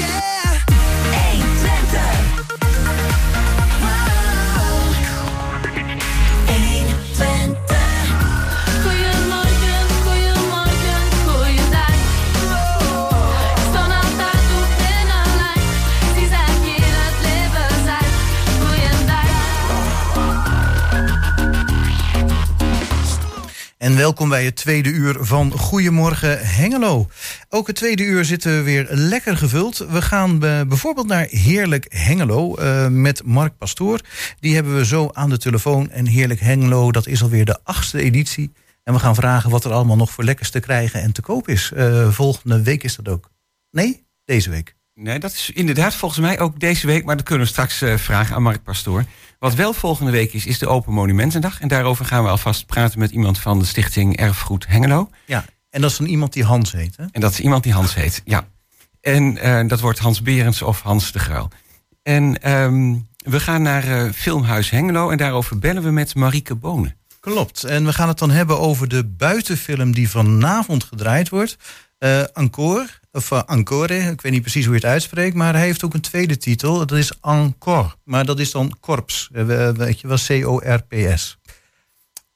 En bij het tweede uur van Goedemorgen Hengelo. Ook het tweede uur zitten we weer lekker gevuld. We gaan bijvoorbeeld naar Heerlijk Hengelo uh, met Mark Pastoor. Die hebben we zo aan de telefoon. En Heerlijk Hengelo, dat is alweer de achtste editie. En we gaan vragen wat er allemaal nog voor lekkers te krijgen en te koop is. Uh, volgende week is dat ook. Nee, deze week. Nee, dat is inderdaad volgens mij ook deze week. Maar dat kunnen we straks vragen aan Mark Pastoor. Wat wel volgende week is, is de Open Monumentendag. En daarover gaan we alvast praten met iemand van de stichting Erfgoed Hengelo. Ja, en dat is dan iemand die Hans heet, hè? En dat is iemand die Hans heet, ja. En uh, dat wordt Hans Berends of Hans de Gruil. En um, we gaan naar uh, Filmhuis Hengelo en daarover bellen we met Marieke Bonen. Klopt. En we gaan het dan hebben over de buitenfilm die vanavond gedraaid wordt. Uh, Encore, of uh, Encore, ik weet niet precies hoe je het uitspreekt, maar hij heeft ook een tweede titel. Dat is Encore, maar dat is dan Corps. Uh, weet je wel, C-O-R-P-S.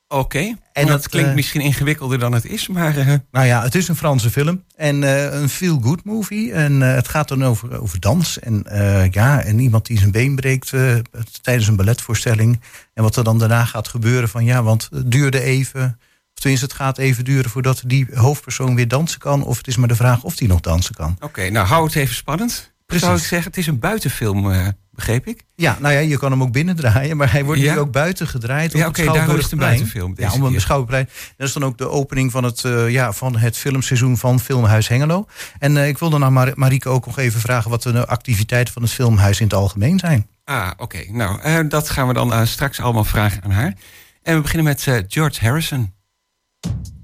Oké, okay. en dat, dat klinkt misschien ingewikkelder dan het is, maar... Nou ja, het is een Franse film en een feel-good movie. En het gaat dan over, over dans en, ja, en iemand die zijn been breekt tijdens een balletvoorstelling. En wat er dan daarna gaat gebeuren van ja, want het duurde even... Of tenminste, het gaat even duren voordat die hoofdpersoon weer dansen kan. Of het is maar de vraag of die nog dansen kan. Oké, okay, nou hou het even spannend. Precies. Zou ik zeggen, het is een buitenfilm, uh, begreep ik? Ja, nou ja, je kan hem ook binnen draaien, maar hij wordt ja? nu ook buiten gedraaid. Ja, oké, okay, daarom is het een buitenfilm. Ja, om een beschouwingsplein. Dat is dan ook de opening van het, uh, ja, van het filmseizoen van Filmhuis Hengelo. En uh, ik wilde naar Mar Marieke ook nog even vragen wat de activiteiten van het Filmhuis in het algemeen zijn. Ah, oké. Okay. Nou, dat gaan we dan straks allemaal vragen aan haar. En we beginnen met George Harrison. you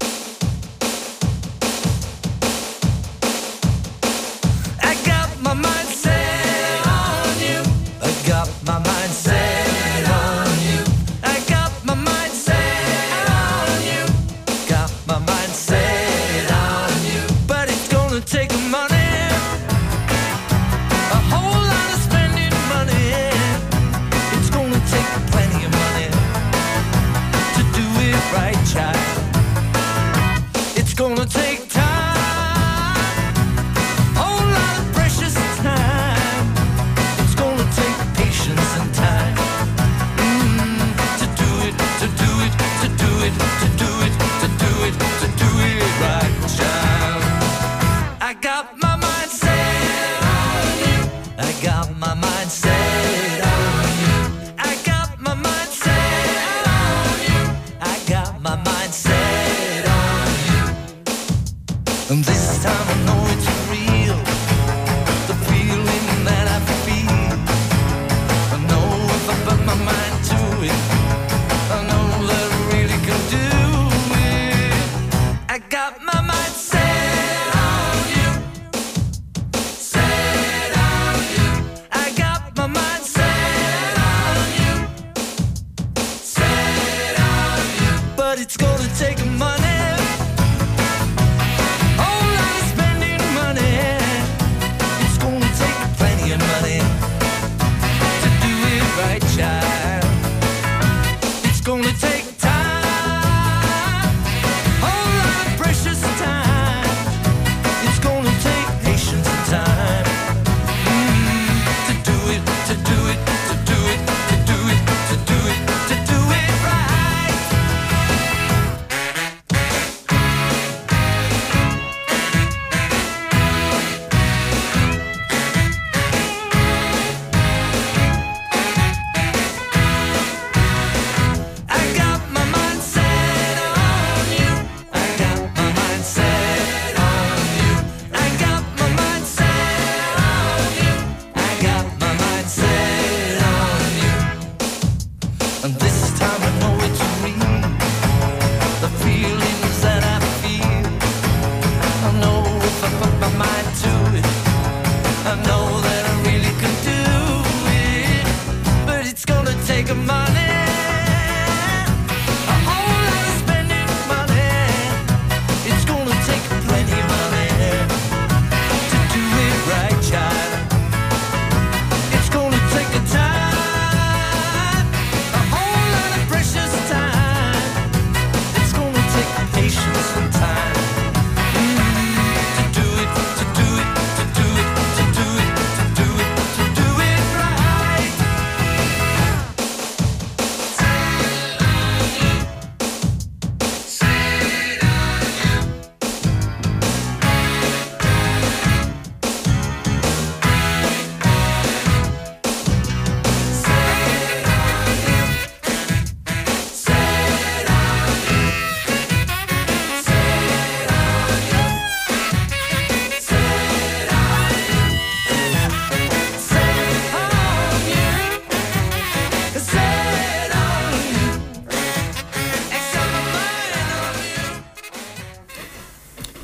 it's gonna take a month.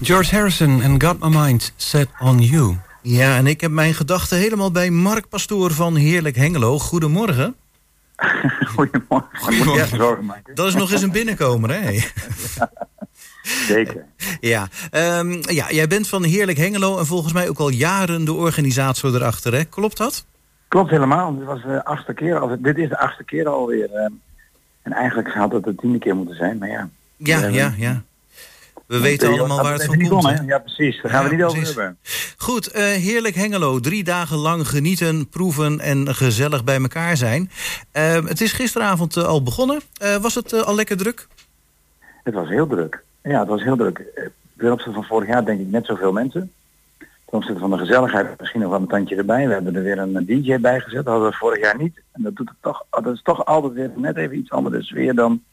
George Harrison en Got My Mind Set On You. Ja, en ik heb mijn gedachten helemaal bij Mark Pastoor van Heerlijk Hengelo. Goedemorgen. Goedemorgen. Goedemorgen. Ja, zorgen maken. Dat is nog eens een binnenkomer, hè? Zeker. Ja. Um, ja, jij bent van Heerlijk Hengelo en volgens mij ook al jaren de organisator erachter, hè? Klopt dat? Klopt helemaal. Dit was de achtste keer. Of, dit is de achtste keer alweer. Uh, en eigenlijk had het de tiende keer moeten zijn, maar ja. Ja, ja, ja. We weten allemaal waar het van komt. Om, ja, precies. Daar gaan we niet over hebben. Goed, uh, heerlijk Hengelo. Drie dagen lang genieten, proeven en gezellig bij elkaar zijn. Uh, het is gisteravond uh, al begonnen. was het al lekker druk? Het was heel druk. Ja, het was heel druk. Ten opzichte van vorig jaar denk ik net zoveel mensen. Ten opzichte van de gezelligheid misschien nog wel een tandje erbij. We hebben er weer een DJ bij gezet. Dat hadden we vorig jaar niet. En dat, doet het toch, dat is toch altijd weer net even iets andere sfeer dan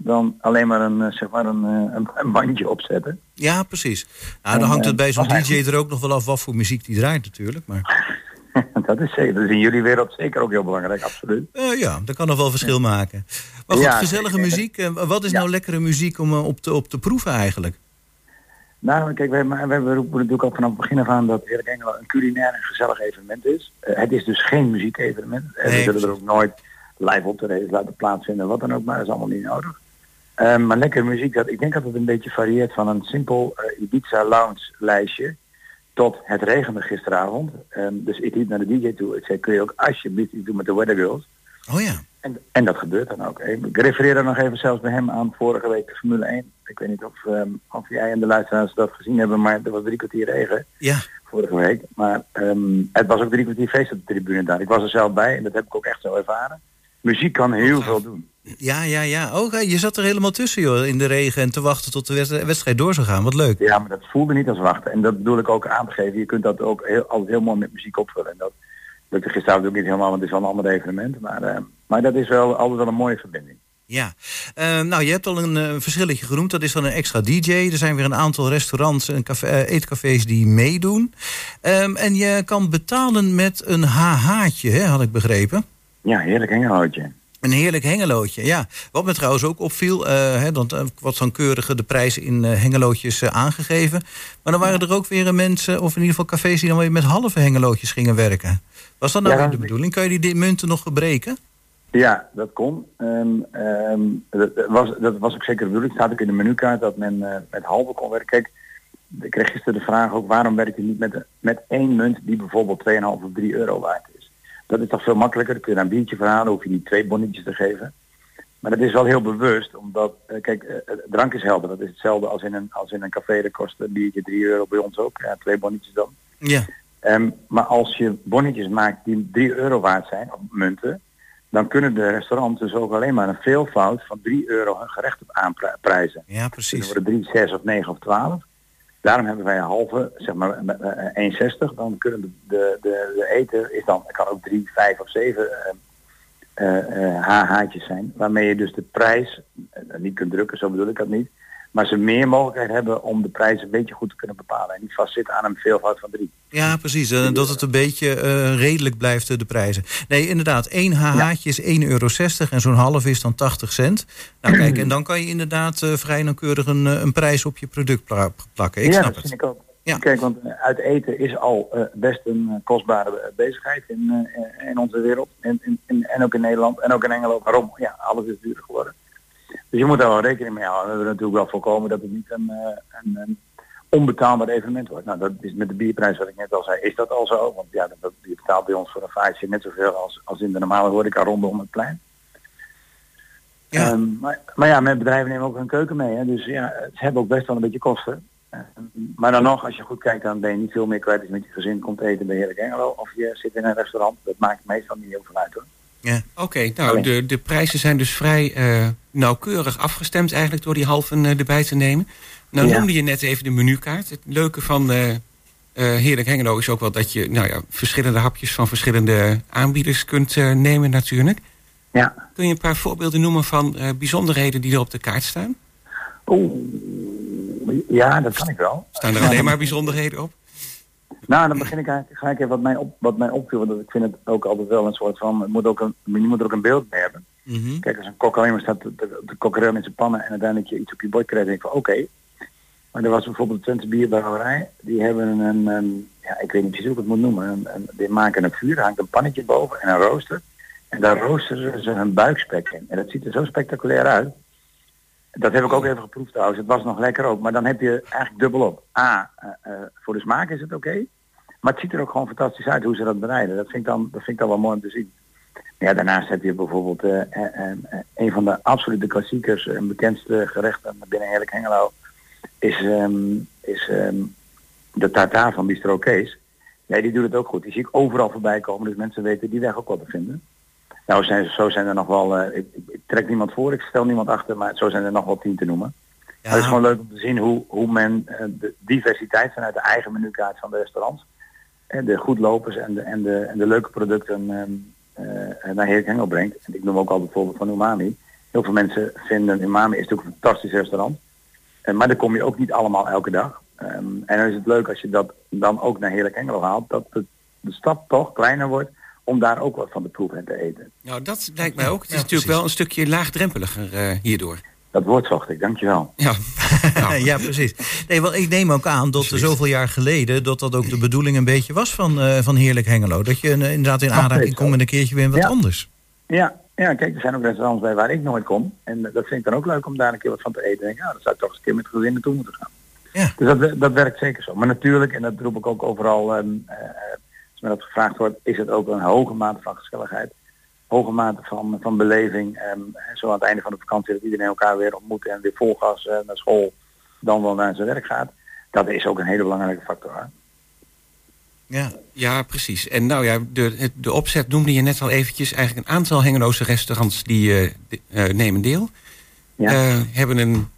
dan alleen maar een, eh, zeg maar een, eh, een, een bandje opzetten. Ja, precies. Nou, dan hangt het bij zo'n DJ er ook nog wel af wat voor muziek die draait natuurlijk. Maar... dat is zeker. Dat is in jullie wereld zeker ook heel belangrijk, absoluut. Uh, ja, dat kan nog wel verschil maken. Maar goed, gezellige muziek. Wat is nou lekkere muziek om op, te, op te proeven eigenlijk? Nou, kijk, wij, wij roepen natuurlijk ook vanaf het begin af aan dat Heerlijk Engelo een culinair en gezellig evenement is. Uh, het is dus geen muziekevenement. Nee, we zullen er ook nooit live optredens laten plaatsvinden, wat dan ook, maar dat is allemaal niet nodig. Um, maar lekker muziek, dat, ik denk dat het een beetje varieert van een simpel uh, Ibiza lounge lijstje tot het regende gisteravond. Um, dus ik liep naar de DJ toe. Ik zei, kun je ook alsjeblieft iets doen met de Weather Girls? Oh ja. En, en dat gebeurt dan ook. Ik refereerde nog even zelfs bij hem aan vorige week de Formule 1. Ik weet niet of, um, of jij en de luisteraars dat gezien hebben, maar er was drie kwartier regen. Ja. Vorige week. Maar het was ook drie kwartier feest op de tribune daar. Ik was er zelf bij en dat heb ik ook echt zo ervaren. Muziek kan heel veel doen. Ja, ja, ja. Oh, je zat er helemaal tussen joh, in de regen en te wachten tot de wedstrijd door zou gaan. Wat leuk. Ja, maar dat voelde niet als wachten. En dat bedoel ik ook aan te geven. Je kunt dat ook heel, altijd heel mooi met muziek opvullen. En dat lukte gisteravond ook niet helemaal, want het is wel een ander evenement. Maar, uh, maar dat is wel altijd wel een mooie verbinding. Ja, uh, nou je hebt al een uh, verschilletje genoemd. Dat is dan een extra DJ. Er zijn weer een aantal restaurants en café, uh, eetcafés die meedoen. Um, en je kan betalen met een HH'tje, had ik begrepen. Ja, heerlijk hengelhoutje. Een heerlijk hengelootje, ja. Wat me trouwens ook opviel, uh, hè, dan uh, wat zo'n keurige de prijzen in uh, hengelootjes aangegeven. Maar dan waren er ook weer mensen, of in ieder geval cafés, die dan weer met halve hengelootjes gingen werken. Was dat nou ja, weer de bedoeling? Kan je die munten nog gebreken? Ja, dat kon. Um, um, dat, was, dat was ook zeker de bedoeling. Het staat ook in de menukaart dat men met halve kon werken. Kijk, ik kreeg gisteren de vraag ook waarom werk je niet met, met één munt die bijvoorbeeld 2,5 of 3 euro waard is. Dat is toch veel makkelijker. Dan kun je een biertje verhalen, hoef je niet twee bonnetjes te geven. Maar dat is wel heel bewust, omdat, uh, kijk, uh, drank is helder. Dat is hetzelfde als in een, als in een café. Dat kost een biertje 3 euro bij ons ook. Ja, twee bonnetjes dan. Ja. Um, maar als je bonnetjes maakt die 3 euro waard zijn, op munten, dan kunnen de restaurants dus ook alleen maar een veelvoud van 3 euro hun gerecht op aanprijzen. Ja, precies. Dus worden 3, 6 of 9 of 12. Daarom hebben wij een halve, zeg maar 1,60. Dan kunnen de, de, de, eten is dan, kan ook 3, 5 of 7 uh, uh, zijn. Waarmee je dus de prijs uh, niet kunt drukken, zo bedoel ik dat niet. Maar ze meer mogelijkheid hebben om de prijs een beetje goed te kunnen bepalen. En niet vastzitten aan een veelvoud van drie. Ja, precies. Uh, dat het een beetje uh, redelijk blijft, uh, de prijzen. Nee, inderdaad. één HH'tje is 1,60 euro en zo'n half is dan 80 cent. Nou kijk, en dan kan je inderdaad vrij nauwkeurig een, een prijs op je product plakken. Ik ja, snap dat het. vind ik ook. Ja. Kijk, want uit eten is al best een kostbare bezigheid in, in onze wereld. En, in, en ook in Nederland en ook in Engeland. Waarom? Ja, alles is duurder geworden. Dus je moet daar wel rekening mee houden. We willen natuurlijk wel voorkomen dat het niet een, een, een onbetaalbaar evenement wordt. Nou, dat is met de bierprijs wat ik net al zei, is dat al zo. Want ja, dat, je betaalt bij ons voor een vaartje net zoveel als, als in de normale horeca rondom het plein. Ja. Um, maar, maar ja, met bedrijven nemen ook hun keuken mee. Hè. Dus ja, ze hebben ook best wel een beetje kosten. Uh, maar dan nog, als je goed kijkt, dan ben je niet veel meer kwijt als je met je gezin komt eten bij Heerlijk Engelo. Of je zit in een restaurant. Dat maakt meestal niet heel veel uit hoor. Ja. Oké, okay, nou de, de prijzen zijn dus vrij uh, nauwkeurig afgestemd eigenlijk door die halven uh, erbij te nemen. Nou ja. noemde je net even de menukaart. Het leuke van uh, Heerlijk Hengelo is ook wel dat je nou ja, verschillende hapjes van verschillende aanbieders kunt nemen natuurlijk. Ja. Kun je een paar voorbeelden noemen van bijzonderheden die er op de kaart staan? Oeh, ja, dat kan ik wel. Staan er alleen maar bijzonderheden op? Nou, dan begin ik eigenlijk gelijk even wat mij, op, wat mij opviel. Want ik vind het ook altijd wel een soort van... Het moet ook een, je moet er ook een beeld bij hebben. Mm -hmm. Kijk, als een kok alleen maar staat de, de, de kokkerel in zijn pannen... en uiteindelijk je iets op je bord krijgt... denk ik van oké. Okay. Maar er was bijvoorbeeld de Twente Bierbrouwerij. Die hebben een, een, ja, ik weet niet precies hoe ik het moet noemen. Een, een, die maken een vuur, hangt een pannetje boven en een rooster. En daar roosteren ze hun buikspek in. En dat ziet er zo spectaculair uit. Dat heb ik ook even geproefd trouwens. Het was nog lekker ook. Maar dan heb je eigenlijk dubbel op. A, uh, uh, voor de smaak is het oké. Maar het ziet er ook gewoon fantastisch uit hoe ze dat bereiden. Dat vind ik dan, dat vind ik dan wel mooi om te zien. Ja, daarnaast heb je bijvoorbeeld uh, een van de absolute klassiekers, een bekendste gerechten binnen Heerlijk Hengelo, is, um, is um, de tartaar van Bistro Kees. Ja, die doet het ook goed. Die zie ik overal voorbij komen, dus mensen weten die weg ook wel te vinden. Nou, zijn, zo zijn er nog wel, ik, ik, trek niemand voor, ik stel niemand achter, maar zo zijn er nog wel tien te noemen. Ja. Maar het is gewoon leuk om te zien hoe, hoe men de diversiteit vanuit de eigen menukaart van de restaurants, de goedlopers en de, en de, en de leuke producten uh, naar Heerlijk Hengel brengt. En ik noem ook al bijvoorbeeld van Umami. Heel veel mensen vinden Umami is natuurlijk een fantastisch restaurant. Uh, maar daar kom je ook niet allemaal elke dag. Um, en dan is het leuk als je dat dan ook naar Heerlijk Hengelo haalt, dat de, de stad toch kleiner wordt om daar ook wat van de proef in te eten. Nou, dat lijkt mij ook. Het is ja, natuurlijk wel een stukje laagdrempeliger uh, hierdoor. Dat woord zocht ik, dankjewel. Ja, nou. ja precies. Nee, wel, ik neem ook aan dat er zoveel jaar geleden... dat dat ook de bedoeling een beetje was van, uh, van Heerlijk Hengelo. Dat je uh, inderdaad in aanraking komt met een keertje weer wat ja. anders. Ja. ja, kijk, er zijn ook restaurants bij waar ik nooit kom. En dat vind ik dan ook leuk om daar een keer wat van te eten. Denk, ja, dan zou ik toch eens een keer met gezin naartoe moeten gaan. Ja. Dus dat, dat werkt zeker zo. Maar natuurlijk, en dat roep ik ook overal... Um, als me dat gevraagd wordt, is het ook een hoge mate van gezelligheid. Hoge mate van, van beleving. En zo aan het einde van de vakantie dat iedereen elkaar weer ontmoet en weer vol gas uh, naar school dan wel naar zijn werk gaat. Dat is ook een hele belangrijke factor. Hè? Ja. ja, precies. En nou ja, de, de opzet noemde je net al eventjes. Eigenlijk een aantal Hengeloze restaurants die uh, de, uh, nemen deel. Ja. Hebben een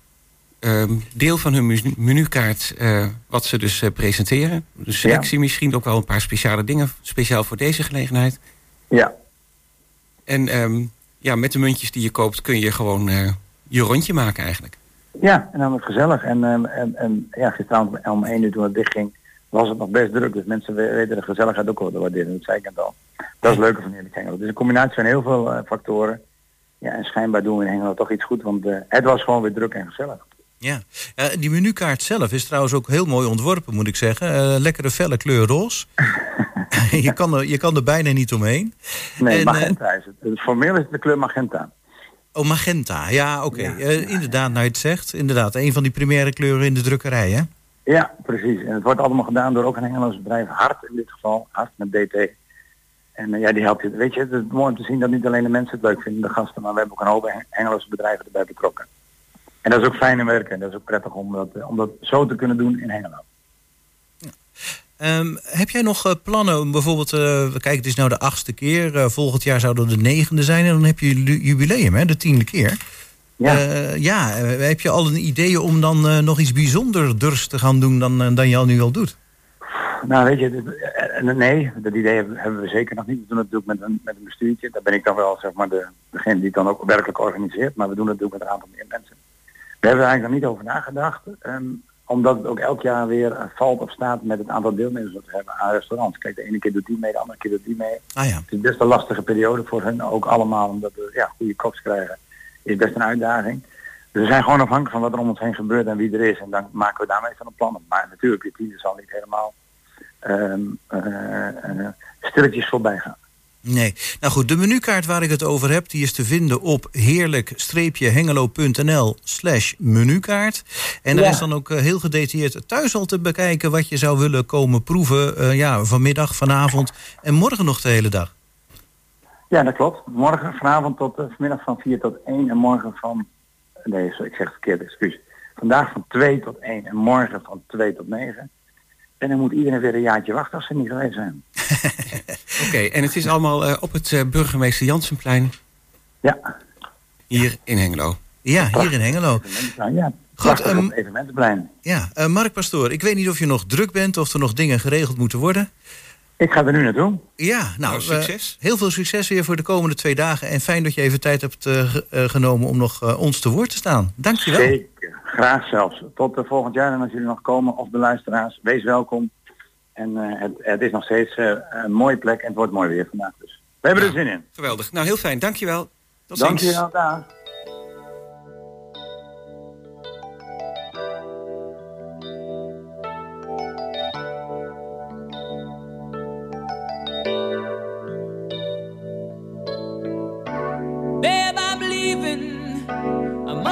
um, deel van hun menukaart uh, wat ze dus uh, presenteren. De selectie ja. misschien ook wel een paar speciale dingen, speciaal voor deze gelegenheid. Ja. En um, ja, met de muntjes die je koopt kun je gewoon uh, je rondje maken eigenlijk. Ja, en dan het gezellig. En, um, en, en ja, gisteravond om 1 uur toen het dichtging, was het nog best druk. Dus mensen weten de gezelligheid ook wel te waarderen. Dat zei ik net al. Dat is het leuke van Heerlijk Hengelo. Is een combinatie van heel veel uh, factoren. Ja, en schijnbaar doen we in Hengelo toch iets goed, want uh, het was gewoon weer druk en gezellig. Ja, uh, die menukaart zelf is trouwens ook heel mooi ontworpen, moet ik zeggen. Uh, lekkere felle kleur roze. je, kan er, je kan er bijna niet omheen. Nee, en, magenta is het. Formeel is het de kleur magenta. Oh, magenta. Ja, oké. Okay. Ja, uh, inderdaad, nou je het zegt. Inderdaad, een van die primaire kleuren in de drukkerij, hè? Ja, precies. En het wordt allemaal gedaan door ook een Engels bedrijf. Hart in dit geval. Hart met DT. En ja, die helpt je. Weet je, het is mooi om te zien dat niet alleen de mensen het leuk vinden, de gasten, maar we hebben ook een hoop Engelse bedrijven erbij betrokken. En dat is ook fijn in werken. En dat is ook prettig om dat, om dat zo te kunnen doen in Hengelo. Ja. Um, heb jij nog uh, plannen bijvoorbeeld, uh, kijk het is nou de achtste keer, uh, volgend jaar zou dat de negende zijn en dan heb je jubileum, hè, de tiende keer. Ja, ja heb je al een idee om dan nog iets bijzonderders te gaan doen dan, dan je al nu al doet? Nou weet je, nee, dat idee hebben we zeker nog niet. We doen het natuurlijk met een, met een bestuurtje. Daar ben ik dan wel zeg maar de, degene die het dan ook werkelijk organiseert. Maar we doen het natuurlijk met een aantal meer mensen. We hebben er eigenlijk nog niet over nagedacht. Um, omdat het ook elk jaar weer uh, valt of staat met het aantal deelnemers dat we hebben aan restaurants. Kijk, de ene keer doet die mee, de andere keer doet die mee. Ah, ja. Het is best een lastige periode voor hen ook allemaal, omdat we ja, goede koks krijgen. Is best een uitdaging. Dus we zijn gewoon afhankelijk van wat er om ons heen gebeurt en wie er is. En dan maken we daarmee van een plan. Maar natuurlijk, je tiende zal niet helemaal um, uh, uh, stilletjes voorbij gaan. Nee. Nou goed, de menukaart waar ik het over heb... die is te vinden op heerlijk-hengelo.nl slash menukaart. En ja. er is dan ook uh, heel gedetailleerd thuis al te bekijken... wat je zou willen komen proeven uh, ja, vanmiddag, vanavond en morgen nog de hele dag. Ja, dat klopt. Morgen, vanavond tot uh, vanmiddag van 4 tot 1 en morgen van... Nee, ik zeg het verkeerd, excuus. Vandaag van 2 tot 1 en morgen van 2 tot 9... En dan moet iedereen weer een jaartje wachten als ze niet geweest zijn. Oké, okay, en het is allemaal uh, op het uh, burgemeester Jansenplein? Ja. Hier in Hengelo? Ja, hier in Hengelo. Ja, Goed, um, evenementenplein. Ja, uh, Mark Pastoor, ik weet niet of je nog druk bent... of er nog dingen geregeld moeten worden. Ik ga er nu naartoe. Ja, nou, nou succes. heel veel succes weer voor de komende twee dagen. En fijn dat je even tijd hebt genomen om nog ons te woord te staan. Dank je wel. Zeker. Graag zelfs. Tot uh, volgend jaar en als jullie nog komen of de luisteraars, wees welkom. En eh, het, het, is nog steeds eh, een mooie plek en het wordt mooi weer vandaag. Dus we hebben er zin in. Geweldig. Nou, heel fijn. Dankjewel. Tot ziens. Dankjewel. daar. Babe, I'm leaving. I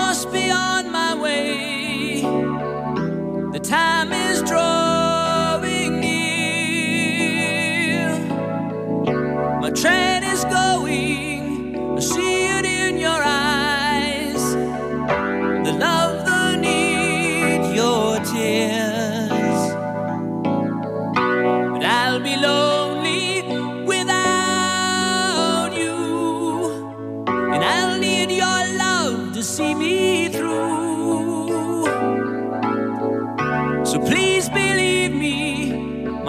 away. The time is drawing near. My train is going. I see it in your eyes. The love, the need, your tears. But I'll be low.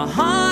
My heart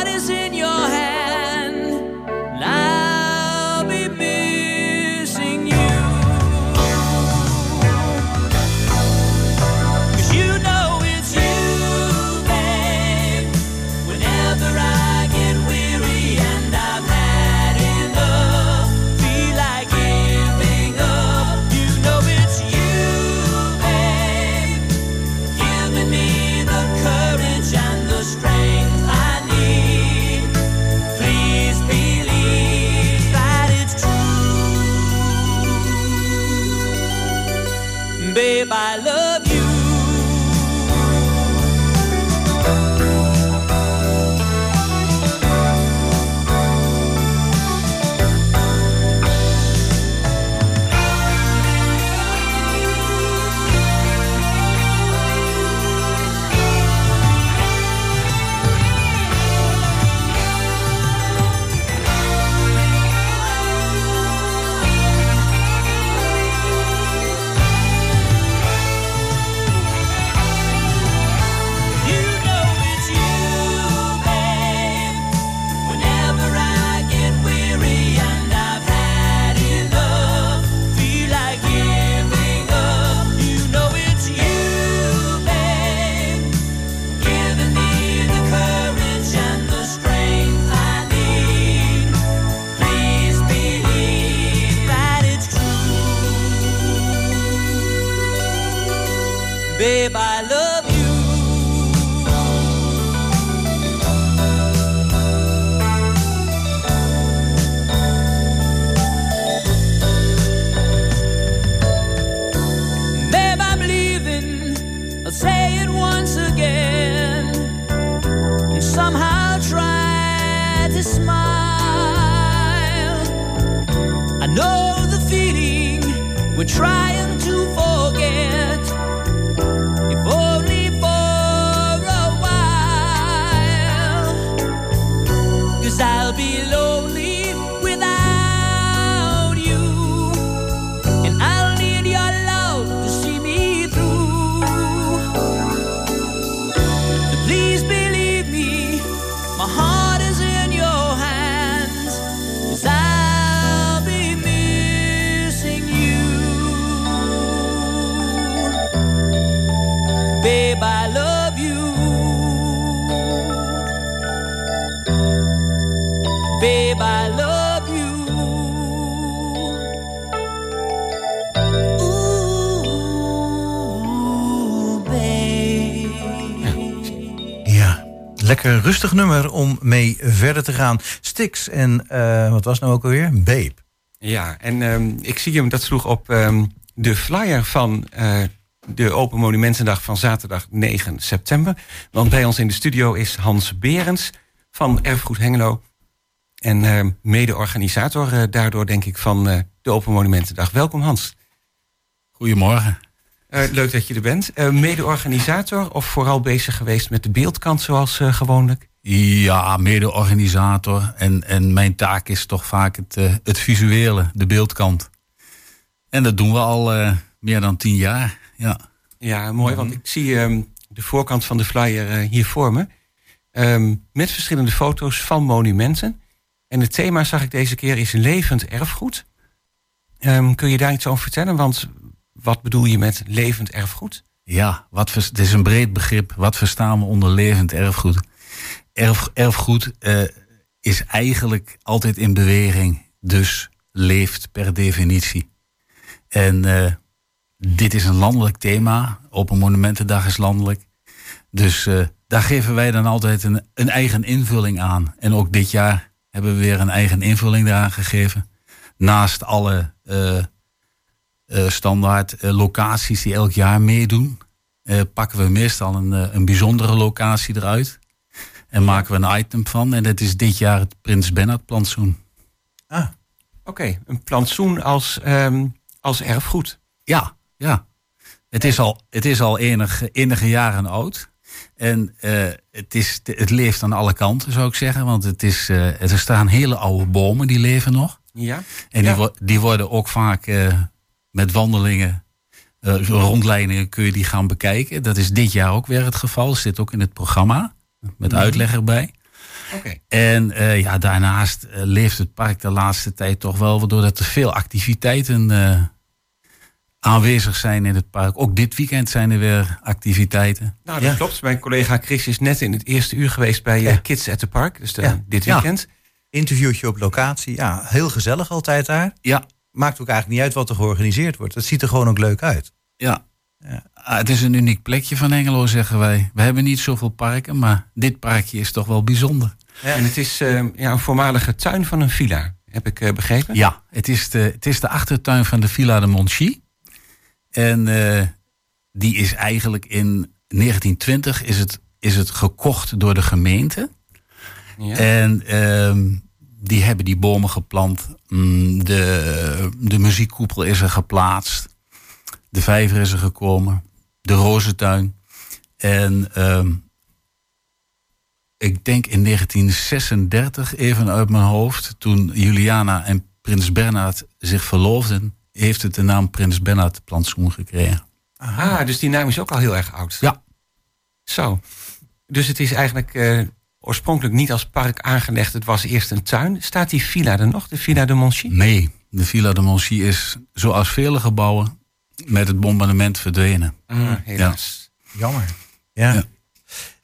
Babe, I love you. Babe, I'm leaving. I'll say it once again. And somehow try to smile. I know the feeling we're trying lekker rustig nummer om mee verder te gaan. Stix en eh, wat was nou ook alweer? Babe. Ja, en ehm, ik zie hem, dat sloeg op ehm, de flyer van eh, de Open Monumentendag van zaterdag 9 september. Want bij ons in de studio is Hans Berends van Erfgoed Hengelo. En ehm, mede-organisator eh, daardoor, denk ik, van eh, de Open Monumentendag. Welkom Hans. Goedemorgen. Eh, leuk dat je er bent. Eh, mede-organisator of vooral bezig geweest met de beeldkant zoals eh, gewoonlijk? Ja, mede-organisator. En, en mijn taak is toch vaak het, het visuele, de beeldkant. En dat doen we al meer dan tien jaar. Ja. Ja, mooi, want ik zie ehm, de voorkant van de flyer hier voor me. Ehm, met verschillende foto's van monumenten. En het thema, zag ik deze keer, is levend erfgoed. Ehm, kun je daar iets over vertellen? Want wat bedoel je met levend erfgoed? Ja, wat het is een breed begrip. Wat verstaan we onder levend erfgoed? Erf, erfgoed eh, is eigenlijk altijd in beweging, dus leeft per definitie. En eh, dit is een landelijk thema. Open Monumentendag is landelijk. Dus eh, daar geven wij dan altijd een, een eigen invulling aan. En ook dit jaar hebben we weer een eigen invulling daaraan gegeven. Naast alle standaard eh, locaties die elk jaar meedoen, eh, pakken we meestal een, eh, een bijzondere locatie eruit. En maken we een item van. En dat is dit jaar het Prins Bernhard plantsoen. Ah, Oké, een plantsoen als, ehm, als erfgoed. Ja, ja. Het is al, het is al enige, enige jaren oud. En eh, het, is, het leeft aan alle kanten, zou ik zeggen. Want het is, eh, er staan hele oude bomen, die leven nog. Ja. En Ja. die, die worden ook vaak eh, met wandelingen, eh, rondleidingen kun je die gaan bekijken. Dat is dit jaar ook weer het geval. Zit ook in het programma, met uitleg erbij. Oké. En eh, ja, daarnaast eh, leeft het park de laatste tijd toch wel... doordat er veel activiteiten eh, aanwezig zijn in het park. Ook dit weekend zijn er weer activiteiten. Nou, dat Ja. klopt. Mijn collega Chris is net in het eerste uur geweest bij Ja. Kids at the Park. Dus de- Ja. dit Ja. weekend. Interviewtje op locatie. Ja, heel gezellig altijd daar. Ja, Maakt ook eigenlijk niet uit wat er georganiseerd wordt. Het ziet er gewoon ook leuk uit. ja. Ja. Ah, het is een uniek plekje van Engelo, zeggen wij. We hebben niet zoveel parken, maar dit parkje is toch wel bijzonder. Ja. En het is eh, ja, een voormalige tuin van een villa, heb ik eh, begrepen. Ja, het is de, het is de achtertuin van de Villa de Monchy. En eh, die is eigenlijk in 1920 is het, is het gekocht door de gemeente. Ja. En ehm, die hebben die bomen geplant. Mm, De, de muziekkoepel is er geplaatst. De vijver is er gekomen. De rozentuin. En ehm, ik denk in 1936, even uit mijn hoofd, toen Juliana en prins Bernhard zich verloofden, heeft het de naam Prins Bernhard plantsoen gekregen. Ah, dus die naam is ook al heel erg oud. Ja. Zo. Dus het is eigenlijk eh, oorspronkelijk niet als park aangelegd. Het was eerst een tuin. Staat die villa er nog, de Villa de Monchy? Nee, de Villa de Monchy is, zoals vele gebouwen, met het bombardement verdwenen. Ah, helaas. Jammer. Ja. Ja.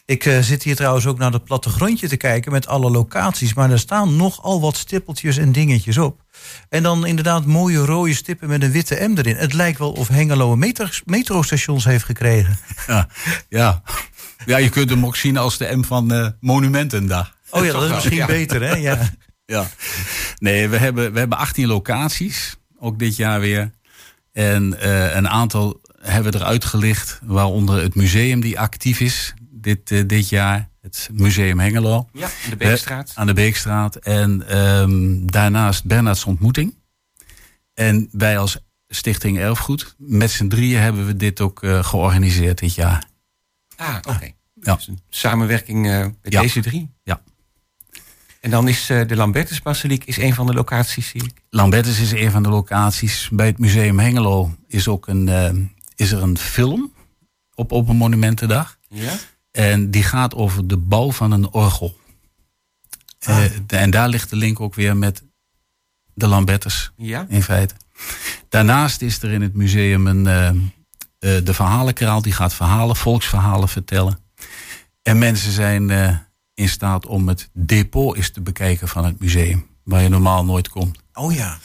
Ik eh, zit hier trouwens ook naar het plattegrondje te kijken met alle locaties. Maar er staan nogal wat stippeltjes en dingetjes op. En dan inderdaad mooie rode stippen met een witte M erin. Het lijkt wel of Hengelo een metro, metrostations heeft gekregen. Ja, ja. Ja, je kunt hem ook zien als de M van eh, Monumentendag. Oh ja, dat is misschien ja. beter hè? Ja. Ja. Nee, we hebben, we hebben 18 locaties, ook dit jaar weer. En eh, een aantal hebben we eruit gelicht, waaronder het museum die actief is dit, eh, dit jaar. Het Museum Hengelo. Ja, in de Beekstraat. Aan de Beekstraat. En ehm, daarnaast Bernards Ontmoeting. En wij als Stichting Erfgoed, met z'n drieën hebben we dit ook georganiseerd dit jaar. Ah, oké. Ja. Dus een samenwerking eh, met Ja. deze drie. Ja. En dan is eh, de Lambertusbasiliek is een van de locaties, zie ik. Lambertus is een van de locaties. Bij het Museum Hengelo is, ook een, eh, is er een film op Open Monumentendag. Ja. En die gaat over de bouw van een orgel. De- en daar ligt de link ook weer met de Lambertus Ja. in feite. Daarnaast is er in het museum een, eh, de verhalenkraal. Die gaat verhalen, volksverhalen vertellen. En mensen zijn eh, in staat om het depot eens te bekijken van het museum. Waar je normaal nooit komt. Oh ja.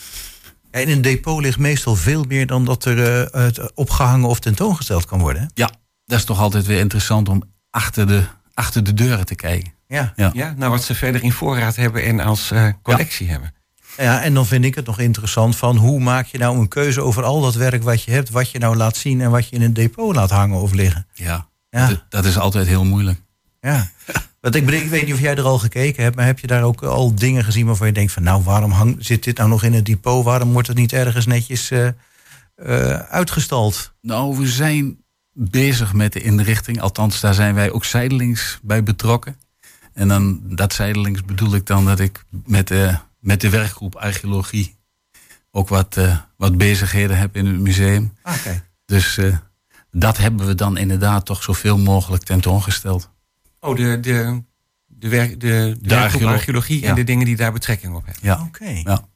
En in een depot ligt meestal veel meer dan dat er eh, het opgehangen of tentoongesteld kan worden. hè? Ja, dat is toch altijd weer interessant om achter de, achter de deuren te kijken. Ja. Ja. Ja, nou wat ze verder in voorraad hebben en als eh, collectie hebben. Ja, en dan vind ik het nog interessant van hoe maak je nou een keuze over al dat werk wat je hebt, wat je nou laat zien en wat je in een depot laat hangen of liggen. Ja, Ja. Dat, dat is altijd heel moeilijk. Ja. Want ik, bedoel, ik weet niet of jij er al gekeken hebt, maar heb je daar ook al dingen gezien waarvan je denkt van nou waarom hang, zit dit nou nog in het depot? Waarom wordt het niet ergens netjes eh, eh, uitgestald? Nou, we zijn bezig met de inrichting. Althans, daar zijn wij ook zijdelings bij betrokken. En dan dat zijdelings bedoel ik dan dat ik met de, met de werkgroep archeologie ook wat, eh, wat bezigheden heb in het museum. Oké. Dus eh, dat hebben we dan inderdaad toch zoveel mogelijk tentoongesteld. Oh, de, de, de, werk, de, de, werkgroep archeolo- archeologie en de dingen die daar betrekking op hebben. Ja, Oké. ja.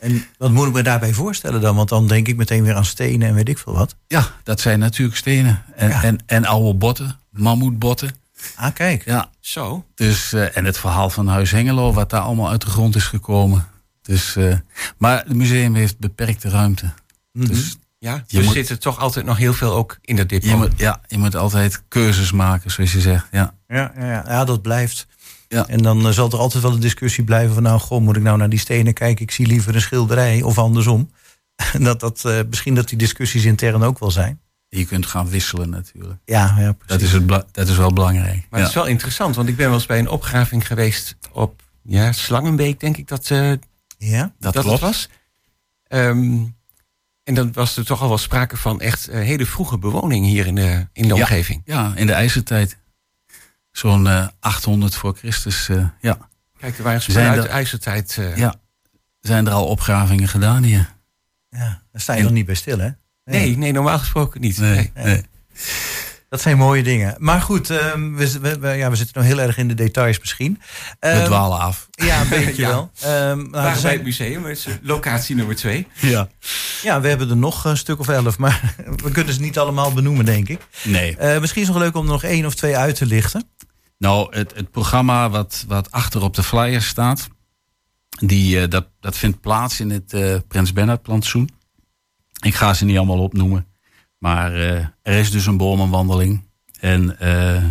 En wat moet ik me daarbij voorstellen dan? Want dan denk ik meteen weer aan stenen en weet ik veel wat. ja dat zijn natuurlijk stenen. En, Ja. en, en oude botten, mammoetbotten. Ah, kijk. Ja, Zo. Dus, eh, en het verhaal van Huis Hengelo, wat daar allemaal uit de grond is gekomen. Dus, eh, maar het museum heeft beperkte ruimte. Mhm. Dus Ja, Je er moet- zitten toch altijd nog heel veel ook in dat depot. je moet, ja, je moet altijd keuzes maken, zoals je zegt. Ja, Ja, ja, ja. ja, dat blijft. Ja. En dan eh, zal er altijd wel een discussie blijven van... nou, goh, moet ik nou naar die stenen kijken? Ik zie liever een schilderij of andersom. dat, dat, misschien dat die discussies intern ook wel zijn. Je kunt gaan wisselen natuurlijk. Ja, ja precies. Dat is, het, dat is wel belangrijk. Maar het is wel interessant, want ik ben wel eens bij een opgraving geweest op ja, Slangenbeek, denk ik dat, eh, Ja? dat, dat klopt. het was. Ehm, en dan was er toch al wel sprake van echt eh, hele vroege bewoning hier in de, in de Ja. omgeving. Ja, in de ijzertijd. Zo'n eh, 800 voor Christus, eh, ja. Kijk, er waren uit de ijzertijd. eh, ja. Zijn er al opgravingen gedaan hier? Ja, daar sta je nog niet bij stil, hè? Nee, nee, normaal gesproken niet. Nee, Nee. Dat zijn mooie dingen. Maar goed, ehm, we, we, we- ja, we zitten nog heel erg in de details misschien. We Ehm, dwalen af. Ja, een beetje Ja. wel. Ehm, nou, bij zijn- het museum, het is eh, locatie nummer twee. Ja. ja, we hebben er nog een stuk of elf, maar we kunnen ze niet allemaal benoemen, denk ik. Nee. Eh, misschien is het nog leuk om er nog één of twee uit te lichten. Nou, het, het programma wat, wat achter op de flyer staat, die, eh, dat, dat vindt plaats in het Prins Bernhard plantsoen. Ik ga ze niet allemaal opnoemen, maar eh, er is dus een bomenwandeling. En eh,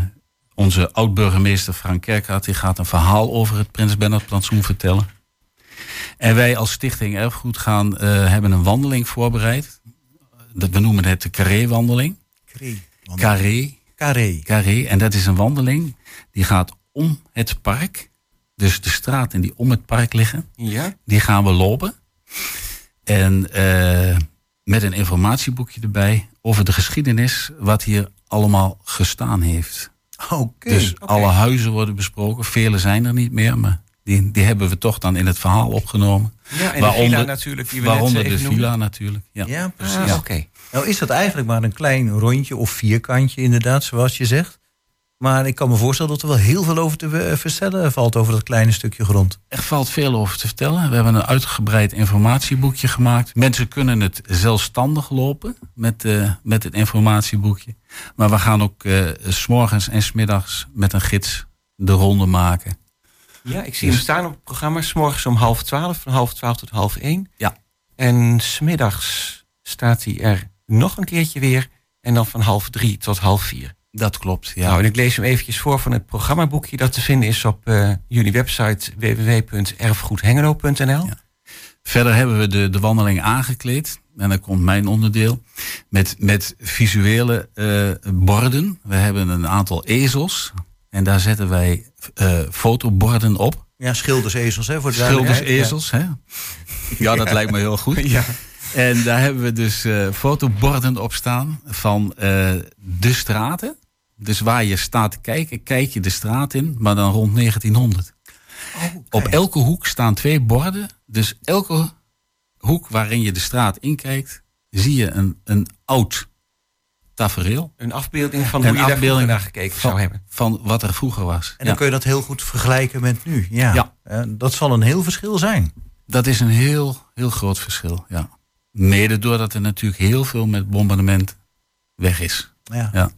onze oud-burgemeester Frank Kerkhout die gaat een verhaal over het Prins Bernhard plantsoen vertellen. En wij als Stichting Erfgoed gaan, eh, hebben een wandeling voorbereid. Dat, we noemen het de Carré-wandeling. Carré, Carré. Carré. En dat is een wandeling die gaat om het park. Dus de straten die om het park liggen, Ja, die gaan we lopen. En met een informatieboekje erbij over de geschiedenis, wat hier allemaal gestaan heeft. Oké. dus alle huizen worden besproken. Vele zijn er niet meer, maar die, die hebben we toch dan in het verhaal opgenomen. ja en Waaronder- de villa natuurlijk, die we Waaronder net de villa natuurlijk. Ja. ja, precies. Ah, Ja. Oké. Nou is dat eigenlijk maar een klein rondje of vierkantje inderdaad, zoals je zegt. Maar ik kan me voorstellen dat er wel heel veel over te eh, vertellen valt over dat kleine stukje grond. Er valt veel over te vertellen. We hebben een uitgebreid informatieboekje gemaakt. Mensen kunnen het zelfstandig lopen met, eh, met het informatieboekje. Maar we gaan ook eh, s s'morgens en smiddags met een gids de ronde maken. Ja, ik zie Dus- hem staan op het programma. S morgens om half twaalf, van half twaalf tot half één. Ja. En smiddags staat hij er nog een keertje weer. En dan van half drie tot half vier. Dat klopt, ja. Nou, en ik lees hem eventjes voor van het programmaboekje dat te vinden is op eh, jullie website www.erfgoedhengelo.nl. Ja. Verder hebben we de, de wandeling aangekleed. En dan komt mijn onderdeel. Met, met visuele eh, borden. We hebben een aantal ezels. En daar zetten wij eh, fotoborden op. Ja, schildersezels hè, voor de Schilders, duidelijkheid. ezels, hè? Ja, dat lijkt me heel goed. Ja. En daar hebben we dus eh, fotoborden op staan van eh, de straten. Dus waar je staat te kijken, kijk je de straat in, maar dan rond 1900. Op elke hoek staan twee borden. Dus elke hoek waarin je de straat inkijkt, zie je een, een oud tafereel Een afbeelding van Een hoe je daar afbeelding naar gekeken zou van, hebben. van wat er vroeger was. En dan Ja, kun je dat heel goed vergelijken met nu. Ja. Ja. Eh, dat zal een heel verschil zijn. dat is een heel, heel groot verschil. Ja. Mede doordat er natuurlijk heel veel met bombardement weg is. Ja. Ja.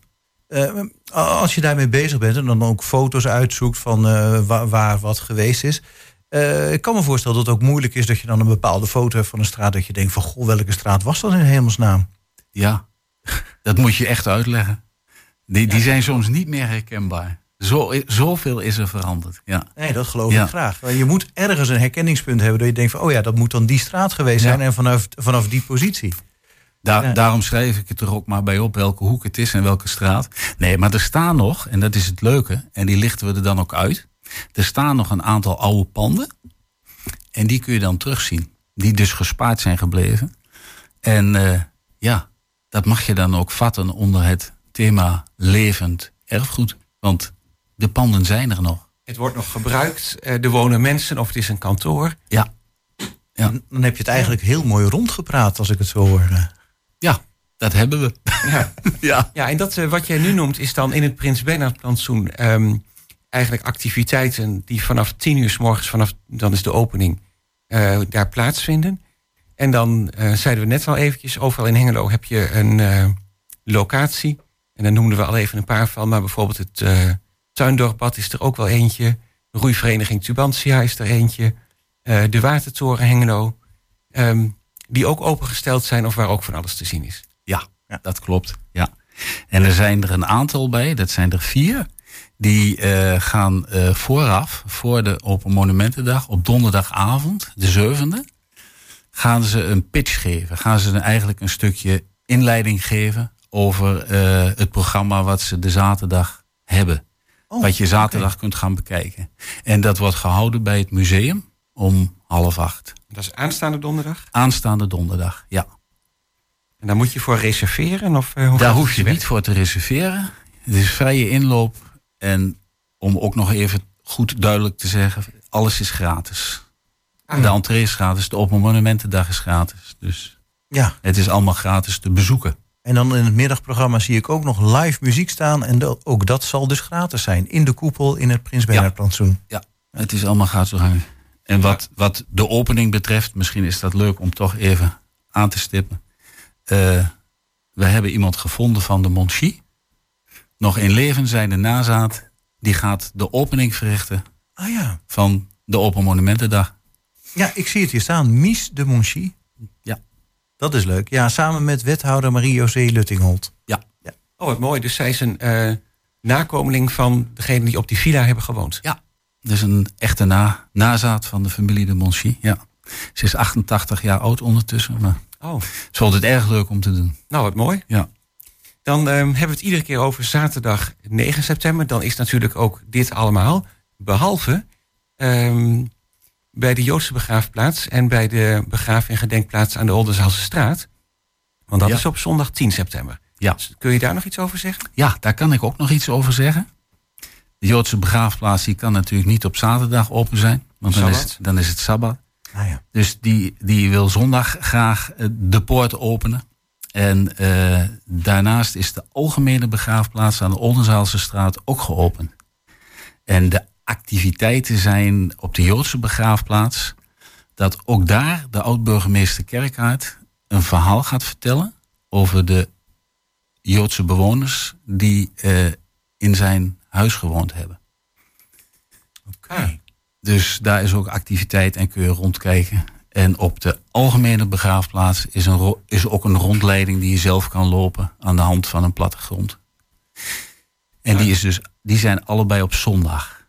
Eh, als je daarmee bezig bent en dan ook foto's uitzoekt van eh, waar, waar wat geweest is. eh, ik kan me voorstellen dat het ook moeilijk is dat je dan een bepaalde foto hebt van een straat. Dat je denkt van goh, welke straat was dat in hemelsnaam? Ja, dat moet je echt uitleggen. Die, die zijn soms niet meer herkenbaar. Zo, zoveel is er veranderd. Ja. Nee, dat geloof Ja. ik graag. Je moet ergens een herkenningspunt hebben dat je denkt van oh ja, dat moet dan die straat geweest Ja. zijn en vanaf, vanaf die positie. Ja. Daarom schrijf ik het er ook maar bij op welke hoek het is en welke straat. Nee, maar er staan nog, en dat is het leuke, en die lichten we er dan ook uit. Er staan nog een aantal oude panden. En die kun je dan terugzien. Die dus gespaard zijn gebleven. En eh, ja, dat mag je dan ook vatten onder het thema levend erfgoed. Want de panden zijn er nog. Het wordt nog gebruikt. eh, er wonen mensen of het is een kantoor. Ja, Ja. Dan heb je het eigenlijk heel mooi rondgepraat als ik het zo hoor. Ja dat hebben we. Ja. ja. Ja, en dat eh, wat jij nu noemt is dan in het Prins Bernhard plantsoen ehm, eigenlijk activiteiten die vanaf tien uur s morgens, vanaf dan is de opening, eh, daar plaatsvinden. En dan eh, zeiden we net al eventjes, overal in Hengelo heb je een locatie. En daar noemden we al even een paar van, maar bijvoorbeeld het Tuindorpbad is er ook wel eentje. De roeivereniging Tubantia is er eentje. de Watertoren Hengelo. ehm, die ook opengesteld zijn of waar ook van alles te zien is. Ja, dat klopt. Ja. En er zijn er een aantal bij, dat zijn er vier. Die eh, gaan eh, vooraf, voor de Open Monumentendag, op donderdagavond, de zevende, gaan ze een pitch geven. Gaan ze eigenlijk een stukje inleiding geven over eh, het programma wat ze de zaterdag hebben. Oh, wat je zaterdag kunt gaan bekijken. En dat wordt gehouden bij het museum om half acht. Dat is aanstaande donderdag. Aanstaande donderdag, ja. En daar moet je voor reserveren? Of, eh, hoe Daar hoef je niet voor te reserveren. Het is vrije inloop. En om ook nog even goed duidelijk te zeggen, alles is gratis. Ah, De entree is gratis, de Open Monumentendag is gratis. Dus Ja, het is allemaal gratis te bezoeken. en dan in het middagprogramma zie ik ook nog live muziek staan. En dat- ook dat zal dus gratis zijn. In de koepel in het Prins Bernhard plantsoen. Ja, het is allemaal gratis toegankelijk. En wat, wat de opening betreft, misschien is dat leuk om toch even aan te stippen. Eh, we hebben iemand gevonden van de Monchi. Nog in leven zijn de nazaat. Die gaat de opening verrichten Ah ja. van de Open Monumentendag. Ja, ik zie het hier staan. Mies de Monchy. Ja. Dat is leuk. Ja, samen met wethouder Marie-José Luttingholt. Ja, Oh, wat mooi. Dus zij is een eh, nakomeling van degene die op die villa hebben gewoond. ja. Dus een echte na, nazaat van de familie de Monchi. Ja. Ze is 88 jaar oud ondertussen. Maar Oh, ze vond het erg leuk om te doen. nou wat mooi. Ja. Dan ehm, hebben we het iedere keer over zaterdag 9 september. Dan is natuurlijk ook dit allemaal. Behalve ehm, bij de Joodse begraafplaats en bij de begraaf- en gedenkplaats aan de Oldenzaalse straat. Want dat Ja. is op zondag 10 september. Ja. Dus kun je daar nog iets over zeggen? Ja, daar kan ik ook nog iets over zeggen. De Joodse begraafplaats die kan natuurlijk niet op zaterdag open zijn. Want dan is, het, dan is het Sabbat. Ah ja. Dus die, die wil zondag graag eh, de poort openen. En eh, daarnaast is de algemene begraafplaats aan de Oldenzaalse straat ook geopend. En de activiteiten zijn op de Joodse begraafplaats... dat ook daar de oud-burgemeester Kerkhaard een verhaal gaat vertellen... over de Joodse bewoners die eh, in zijn huis gewoond hebben. Ah, Dus daar is ook activiteit en kun je rondkijken. En op de algemene begraafplaats is, een, is ook een rondleiding die je zelf kan lopen aan de hand van een plattegrond. En die, is dus, die zijn allebei op zondag.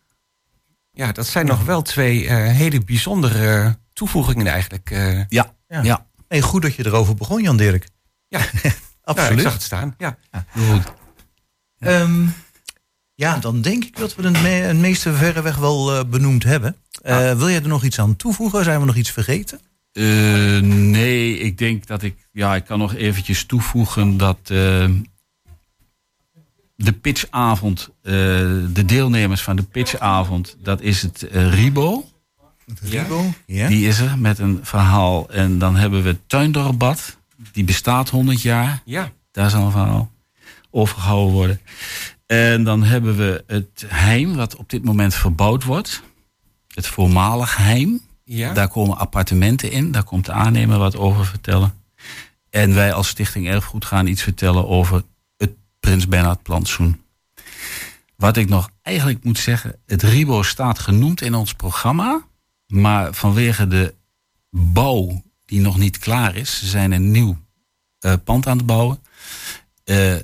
ja, dat zijn nog wel twee eh, hele bijzondere toevoegingen eigenlijk. eh. Ja, Ja. ja. Nee, goed dat je erover begon, Jan Dirk. ja, nou, ik Absoluut. zag het staan. Ja. goed. Ehm, ja, dan denk ik dat we het, me het meeste verreweg wel eh, benoemd hebben. Eh, Wil jij er nog iets aan toevoegen? Zijn we nog iets vergeten? Eh, nee, ik denk dat ik... Ja, ik kan nog eventjes toevoegen dat... eh, de pitchavond, eh, de deelnemers van de pitchavond... dat is het eh, Ribo. Ja. Ja. Die is er met een verhaal. En dan hebben we het Tuindorpbad. Die bestaat 100 jaar. ja. Daar zal een verhaal over gehouden worden. En dan hebben we het heim, wat op dit moment verbouwd wordt. Het voormalig heim. Ja. Daar komen appartementen in. Daar komt de aannemer wat over vertellen. En wij als Stichting Erfgoed gaan iets vertellen over het Prins Bernhard plantsoen. Wat ik nog eigenlijk moet zeggen, het RIBO staat genoemd in ons programma. Maar vanwege de bouw die nog niet klaar is, ze zijn een nieuw eh, pand aan het bouwen. eh,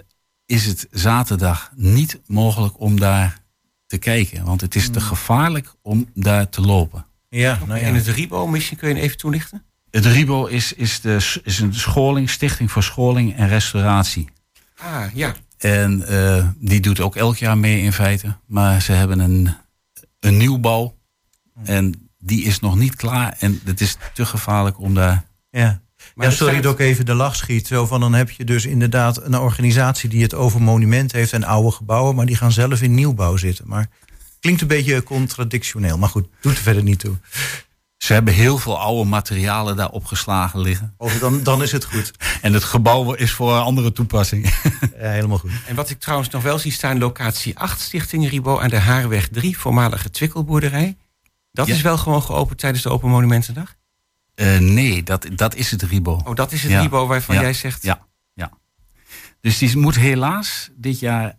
is het zaterdag niet mogelijk om daar te kijken. Want het is te gevaarlijk om daar te lopen. Ja, nou ja. En het Ribo, misschien kun je even toelichten? Het RIBO is, is, de, is een scholing, stichting voor scholing en restauratie. Ah, ja. En eh, die doet ook elk jaar mee in feite. Maar ze hebben een, een nieuwbouw. En die is nog niet klaar. En het is te gevaarlijk om daar... ja. Maar ja, er sorry staat- dat ik even de lach schiet. Zo van, dan heb je dus inderdaad een organisatie die het over monumenten heeft en oude gebouwen, maar die gaan zelf in nieuwbouw zitten. Maar klinkt een beetje contradictioneel. Maar goed, doet er verder niet toe. Ze hebben heel veel oude materialen daar opgeslagen liggen. Of dan, dan is het goed. En het gebouw is voor een andere toepassing. Ja, helemaal goed. En wat ik trouwens nog wel zie staan, locatie 8, Stichting Ribo aan de Haarweg 3, voormalige Twikkelboerderij. Dat Ja. is wel gewoon geopend tijdens de Open Monumentendag? Eh, nee, dat, dat is het RIBO. Oh, dat is het Ja. Ribo waarvan Ja. jij zegt. Ja, ja. Dus die moet helaas dit jaar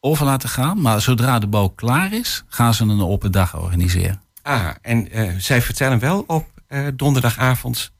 over laten gaan. Maar zodra de bouw klaar is, gaan ze een open dag organiseren. Ah, en eh, zij vertellen wel op eh, donderdagavond.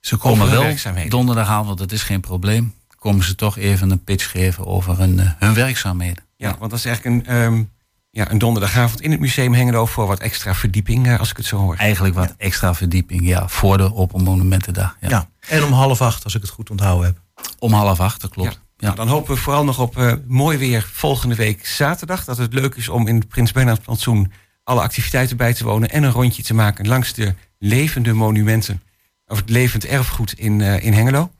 Ze komen wel donderdagavond, dat is geen probleem. Komen ze toch even een pitch geven over hun, hun werkzaamheden. Ja, want dat is eigenlijk een, ehm, ja, een donderdagavond in het museum Hengelo voor wat extra verdieping, eh, als ik het zo hoor. Eigenlijk wat extra verdieping, ja, voor de Open Monumentendag. Ja. Ja. En om half acht, als ik het goed onthouden heb. Om half acht, dat klopt. Ja. Ja. Nou, dan hopen we vooral nog op eh, mooi weer volgende week zaterdag. Dat het leuk is om in het Prins Bernhard plantsoen alle activiteiten bij te wonen en een rondje te maken langs de levende monumenten. Of het levend erfgoed in, eh, in Hengelo.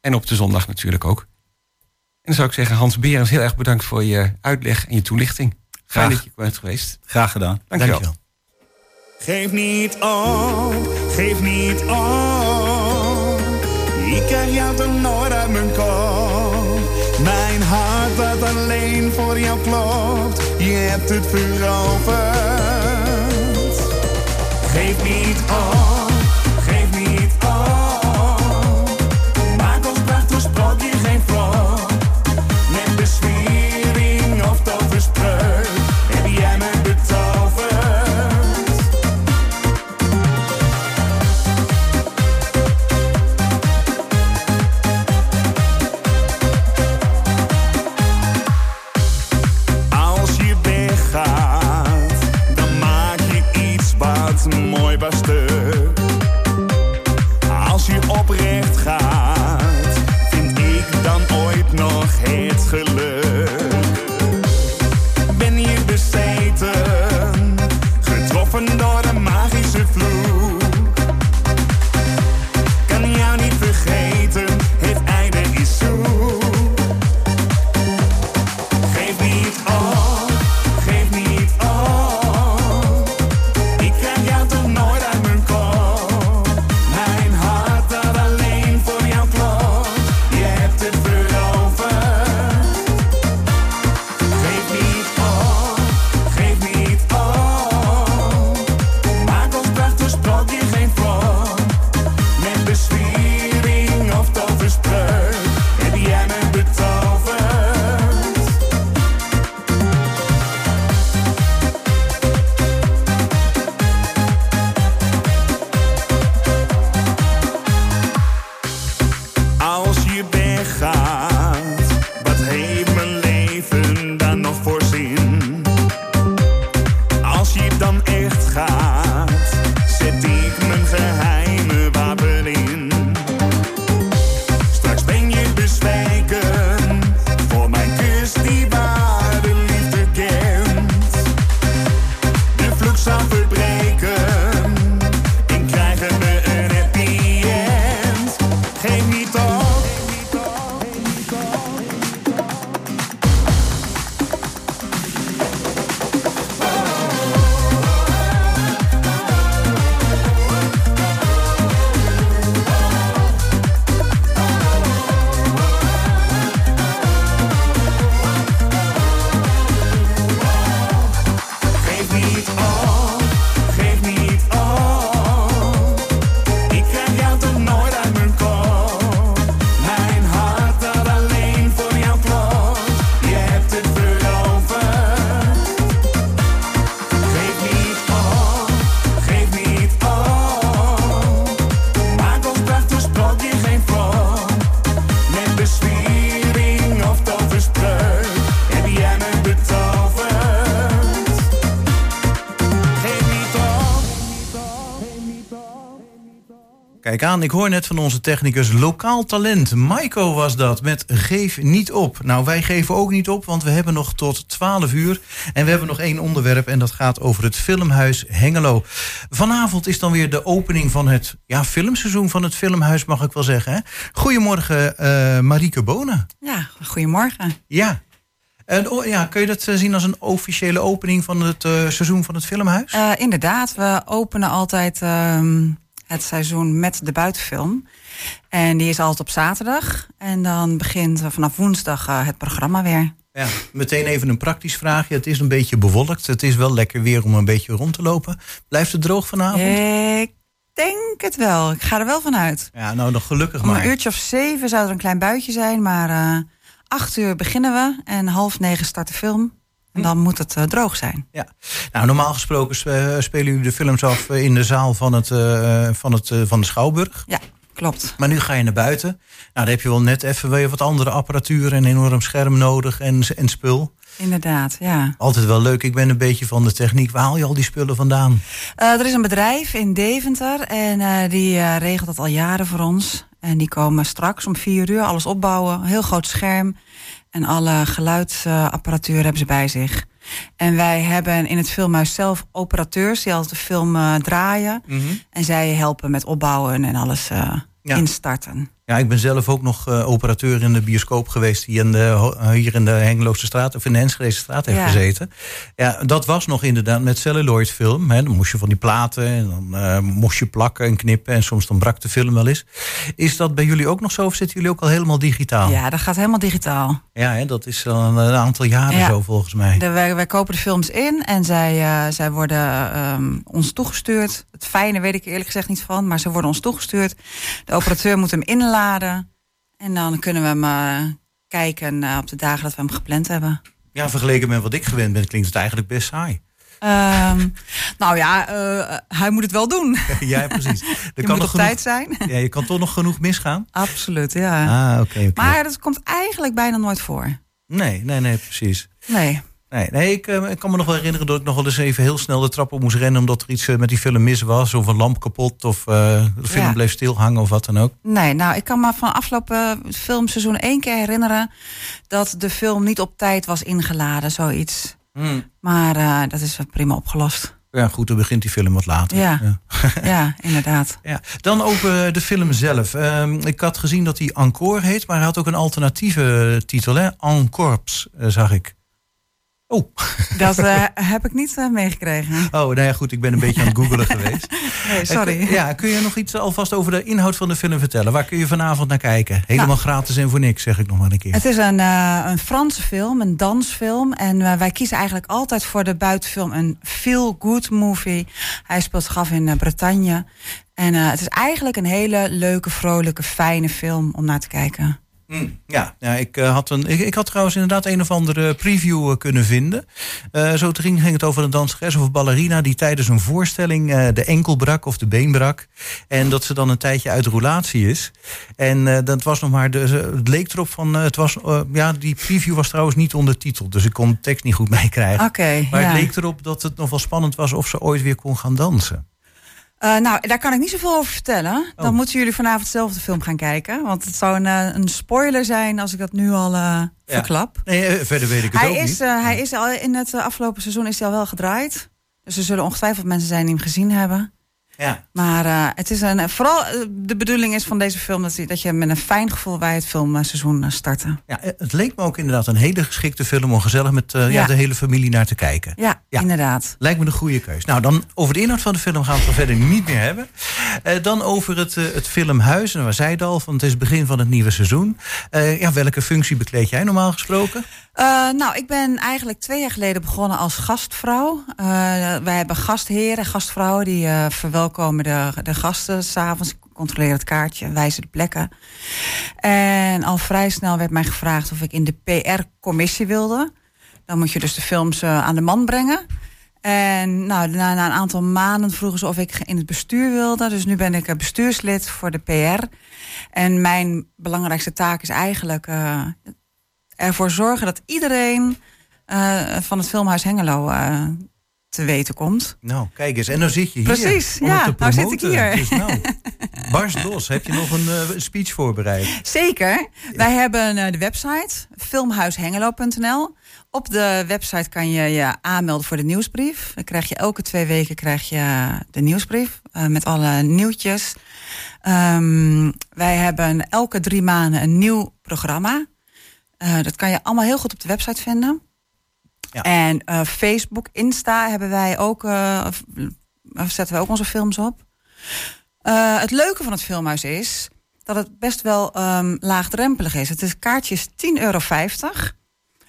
En op de zondag natuurlijk ook. En dan zou ik zeggen, Hans Berens, heel erg bedankt voor je uitleg en je toelichting. Fijn Graag. dat je bent geweest. Graag gedaan. Dankjewel. Dankjewel. Geef niet op, geef niet op. Ik krijg jou toch nooit uit mijn kop. Mijn hart dat alleen voor jou klopt. Je hebt het veroverd. Geef niet op, Aan, ik hoor net van onze technicus lokaal talent. Maiko was dat met Geef niet op. Nou, wij geven ook niet op, want we hebben nog tot 12 uur. En we hebben nog één onderwerp en dat gaat over het Filmhuis Hengelo. Vanavond is dan weer de opening van het ja, filmseizoen van het Filmhuis, mag ik wel zeggen. Hè? Goedemorgen, eh Marieke Bonen. Ja, goedemorgen. Ja. En, oh, ja, kun je dat eh, zien als een officiële opening van het eh, seizoen van het Filmhuis? Inderdaad, we openen altijd ehm, het seizoen met de buitenfilm. En die is altijd op zaterdag. En dan begint vanaf woensdag eh, het programma weer. Ja, meteen even een praktisch vraagje. Het is een beetje bewolkt. Het is wel lekker weer om een beetje rond te lopen. Blijft het droog vanavond? Ik denk het wel. Ik ga er wel van uit. Ja, nou nog gelukkig Om een maar. uurtje of zeven zou er een klein buitje zijn. Maar eh acht uur beginnen we. En half negen start de film. En dan moet het eh, droog zijn. Ja. Nou, normaal gesproken sp- eh, spelen jullie de films af eh, in de zaal van, het, van, het, van de Schouwburg. Ja, klopt. Maar nu ga je naar buiten. Nou, dan heb je wel net even weer wat andere apparatuur en een enorm scherm nodig en, en spul. Inderdaad, ja. Altijd wel leuk. Ik ben een beetje van de techniek. Waar haal je al die spullen vandaan? Er is een bedrijf in Deventer en die regelt dat al jaren voor ons. En die komen straks om vier uur alles opbouwen. Een heel groot scherm. En alle geluidsapparatuur hebben ze bij zich. En wij hebben in het filmhuis zelf operateurs die altijd de film eh, draaien. En zij helpen met opbouwen en alles eh, Ja. instarten. Ja, ik ben zelf ook nog eh, operateur in de bioscoop geweest... die in de, eh, hier in de Hengeloze straat of in de Enschede straat heeft Ja. gezeten. Ja, dat was nog inderdaad met celluloid film. Hè. Dan moest je van die platen en dan eh, moest je plakken en knippen... en soms dan brak de film wel eens. Is dat bij jullie ook nog zo of zitten jullie ook al helemaal digitaal? Ja, dat gaat helemaal digitaal. Ja, hè, dat is al een, aantal jaren Ja. zo volgens mij. De, wij, wij kopen de films in en zij, zij worden ehm, ons toegestuurd. Het fijne weet ik eerlijk gezegd niet van, maar ze worden ons toegestuurd. De operateur moet hem inladen. En dan kunnen we hem eh, kijken eh, op de dagen dat we hem gepland hebben. Ja, vergeleken met wat ik gewend ben, klinkt het eigenlijk best saai. Ehm, nou ja, eh, hij moet het wel doen. ja, precies. Er Je kan moet nog op genoeg, tijd zijn. ja, je kan toch nog genoeg misgaan? Absoluut, ja. Ah, oké. oké. Maar dat komt eigenlijk bijna nooit voor. Nee, nee, nee, precies. Nee. Nee, nee ik, eh, ik kan me nog wel herinneren dat ik nog wel eens even heel snel de trap op moest rennen. omdat er iets eh, met die film mis was. Of een lamp kapot. Of eh, de film Ja. bleef stilhangen of wat dan ook. Nee, nou, ik kan me van afgelopen filmseizoen één keer herinneren dat de film niet op tijd was ingeladen, zoiets. Maar eh, dat is prima opgelost. Ja, goed, dan begint die film wat later. Ja. Ja, inderdaad. Ja. Dan over de film zelf. Ehm, ik had gezien dat hij Encore heet, maar hij had ook een alternatieve titel, hè? Encorps, zag ik. Oh. Dat eh, heb ik niet eh, meegekregen. oh, nou ja, goed, ik ben een beetje aan het googelen geweest. Nee, sorry. Eh, Ja, kun je nog iets alvast over de inhoud van de film vertellen? Waar kun je vanavond naar kijken? Helemaal Nou. gratis en voor niks, zeg ik nog maar een keer. Het is een, een Franse film, een dansfilm. En wij kiezen eigenlijk altijd voor de buitenfilm een feel-good movie. Hij speelt zich af in Bretagne. En het is eigenlijk een hele leuke, vrolijke, fijne film om naar te kijken. Mm, Ja, ja ik, eh, had een, ik, ik had trouwens inderdaad een of andere preview eh, kunnen vinden. Eh, zo ging, ging het over een danseres of ballerina die tijdens een voorstelling de enkel brak of de been brak. En dat ze dan een tijdje uit roulatie is. En dat was nog maar, de, het leek erop van, het was, ja, die preview was trouwens niet ondertiteld. Dus ik kon de tekst niet goed meekrijgen. Maar ja. het leek erop dat het nog wel spannend was of ze ooit weer kon gaan dansen. Eh, nou, daar kan ik niet zoveel over vertellen. Dan Oh. moeten jullie vanavond zelf de film gaan kijken. Want het zou een, eh, een spoiler zijn als ik dat nu al eh, verklap. Nee, verder weet ik het Hij ook is, niet. hij is al in het afgelopen seizoen is hij al wel gedraaid. Dus er zullen ongetwijfeld mensen zijn die hem gezien hebben. Ja. Maar eh, het is een, vooral eh, de bedoeling is van deze film dat je, dat je met een fijn gevoel bij het filmseizoen eh, starten. Ja, het leek me ook inderdaad een hele geschikte film om gezellig met ja. Ja. de hele familie naar te kijken. Ja, Ja. inderdaad. Lijkt me een goede keus. Nou, dan over de inhoud van de film gaan we het er verder niet meer hebben. Dan over het, het filmhuis. En we zeiden al, van het is het begin van het nieuwe seizoen. Ja, welke functie bekleed jij normaal gesproken? Nou, ik ben eigenlijk twee jaar geleden begonnen als gastvrouw. Wij hebben gastheren en gastvrouwen die verwelkomen de, de gasten s'avonds. Controleren het kaartje, wijzen de plekken. En al vrij snel werd mij gevraagd of ik in de PR-commissie wilde. Dan moet je dus de films eh, aan de man brengen. En nou, na, na een aantal maanden vroegen ze of ik in het bestuur wilde. Dus nu ben ik eh, bestuurslid voor de PR. En mijn belangrijkste taak is eigenlijk eh, ervoor zorgen dat iedereen van het Filmhuis Hengelo te weten komt. Nou, kijk eens. En dan zit je hier. Precies, ja, nou zit ik hier. Dus nou, barst los. Heb je nog een eh, speech voorbereid? Zeker. Wij hebben eh, de website filmhuishengelo.nl. Op de website kan je je aanmelden voor de nieuwsbrief. Dan krijg je elke twee weken krijg je de nieuwsbrief eh, met alle nieuwtjes. Ehm, wij hebben elke drie maanden een nieuw programma. Eh, dat kan je allemaal heel goed op de website vinden. En eh, Facebook, Insta hebben wij ook, v- zetten we ook onze films op. Eh, het leuke van het filmhuis is dat het best wel ehm, laagdrempelig is. Het is kaartje is 10,50 euro.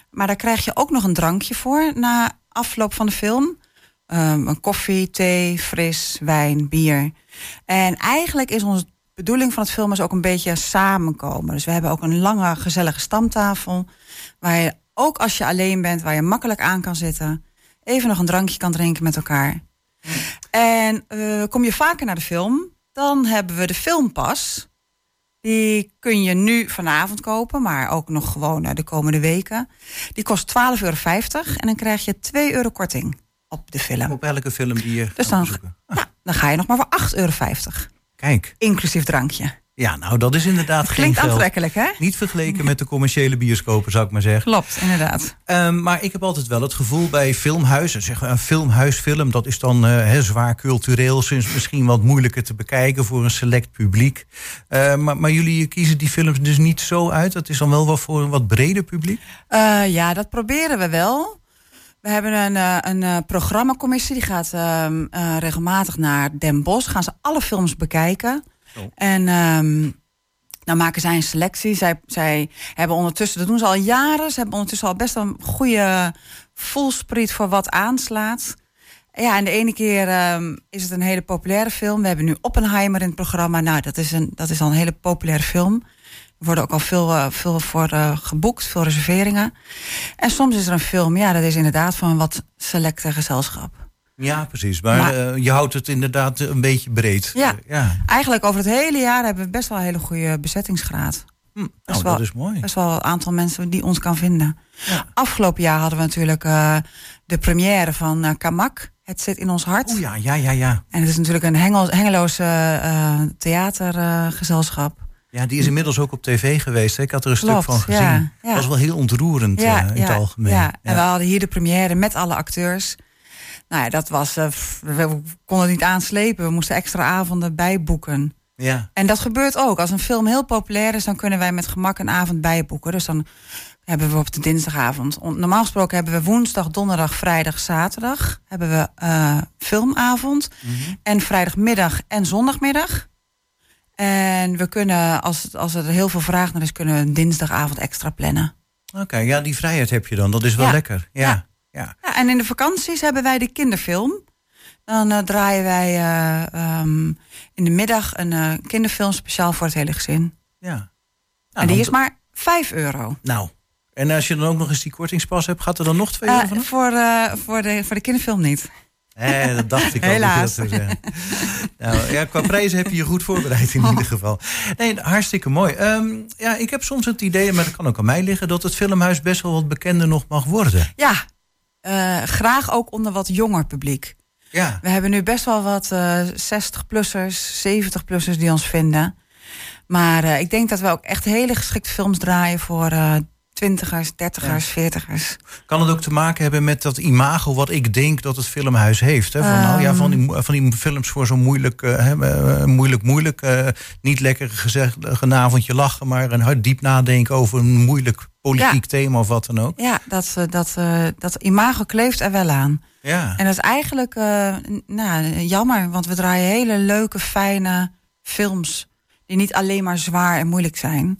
Maar daar krijg je ook nog een drankje voor na afloop van de film. Ehm, een koffie, thee, fris, wijn, bier. En eigenlijk is onze bedoeling van het filmhuis ook een beetje samenkomen. Dus we hebben ook een lange, gezellige stamtafel. Waar je ook als je alleen bent, waar je makkelijk aan kan zitten. Even nog een drankje kan drinken met elkaar. En eh, kom je vaker naar de film, dan hebben we de filmpas. Die kun je nu vanavond kopen, maar ook nog gewoon eh, de komende weken. Die kost 12,50 euro en dan krijg je 2 euro korting op de film. Op elke film die je Dus dan, ja, dan ga je nog maar voor 8,50 euro. Kijk. Inclusief drankje. Ja, nou dat is inderdaad geen Klinkt geld. aantrekkelijk, hè? Niet vergeleken met de commerciële bioscopen, zou ik maar zeggen. Klopt, inderdaad. Ehm, maar ik heb altijd wel het gevoel bij filmhuizen, zeggen we een filmhuisfilm, dat is dan eh, zwaar cultureel, sinds misschien wat moeilijker te bekijken voor een select publiek. Eh, maar, maar jullie kiezen die films dus niet zo uit. Dat is dan wel wat voor een wat breder publiek. Eh, ja, dat proberen we wel. We hebben een, eh, een programmacommissie die gaat ehm, eh, regelmatig naar Den Bosch. Gaan ze alle films bekijken. Oh. En ehm, dan maken zij een selectie. Zij, zij hebben ondertussen, dat doen ze al jaren. Ze hebben ondertussen al best een goede voelspriet voor wat aanslaat. Ja, en de ene keer ehm, is het een hele populaire film. We hebben nu Oppenheimer in het programma. Nou, dat is, een, dat is al een hele populaire film. Er worden ook al veel, eh, veel voor eh, geboekt, veel reserveringen. En soms is er een film, ja, dat is inderdaad van een wat selecte gezelschap. Ja, precies. Maar, Maar- eh, je houdt het inderdaad een beetje breed. Ja. Eh, ja. Eigenlijk over het hele jaar hebben we best wel een hele goede bezettingsgraad. Hm, Best nou, wel- dat is mooi. Best wel een aantal mensen die ons kan vinden. Ja. Afgelopen jaar hadden we natuurlijk eh, de première van eh, Kamak. Het zit in ons hart. Oh ja, ja, ja, ja. En het is natuurlijk een Hengel, Hengeloos eh, eh, theatergezelschap. Ja, die is inmiddels ook op tv geweest. hè. Ik had er een Klopt, stuk van ja, gezien. ja. Dat was wel heel ontroerend eh, in het algemeen. Ja. En we hadden hier de première met alle acteurs. Nou ja, dat was. eh, we konden het niet aanslepen. We moesten extra avonden bijboeken. ja. En dat gebeurt ook. Als een film heel populair is, dan kunnen wij met gemak een avond bijboeken. Dus dan hebben we op de dinsdagavond. On- Normaal gesproken hebben we woensdag, donderdag, vrijdag, zaterdag. Hebben we eh, filmavond. Mhm. En vrijdagmiddag en zondagmiddag. En we kunnen, als, het- als er heel veel vraag naar is, kunnen we een dinsdagavond extra plannen. Oké, ja, die vrijheid heb je dan. Dat is wel Ja. lekker. Ja. Ja. Ja. Ja, en in de vakanties hebben wij de kinderfilm. Dan eh, draaien wij eh, ehm, in de middag een eh, kinderfilm speciaal voor het hele gezin. ja. Nou, en die is maar 5 euro. Nou, en als je dan ook nog eens die kortingspas hebt, gaat er dan nog 2 Eh, euro vanaf? voor, voor, de, voor de kinderfilm niet. Eh, dat dacht ik al. Helaas. zou zeggen. nou, ja, qua prijzen heb je je goed voorbereid in Oh. ieder geval. Nee, hartstikke mooi. Ehm, ja, ik heb soms het idee, maar dat kan ook aan mij liggen, dat het filmhuis best wel wat bekender nog mag worden. Ja, eh, graag ook onder wat jonger publiek. Ja, We hebben nu best wel wat eh 60-plussers, 70-plussers die ons vinden. Maar eh, ik denk dat we ook echt hele geschikte films draaien voor twintigers, dertigers, veertigers. kan het ook te maken hebben met dat imago wat ik denk dat het filmhuis heeft? Hè? Van, nou ja, Ehm. van, die, mo- van die films voor zo'n moeilijk, hè, moeilijk, moeilijk, niet lekker gezegd, een avondje lachen, maar een hard diep nadenken over een moeilijk politiek thema of wat dan ook. Ja, dat, eh, dat, eh, dat imago kleeft er wel aan. Ja, En dat is eigenlijk eh, nou, jammer, want we draaien hele leuke, fijne films. Die niet alleen maar zwaar en moeilijk zijn.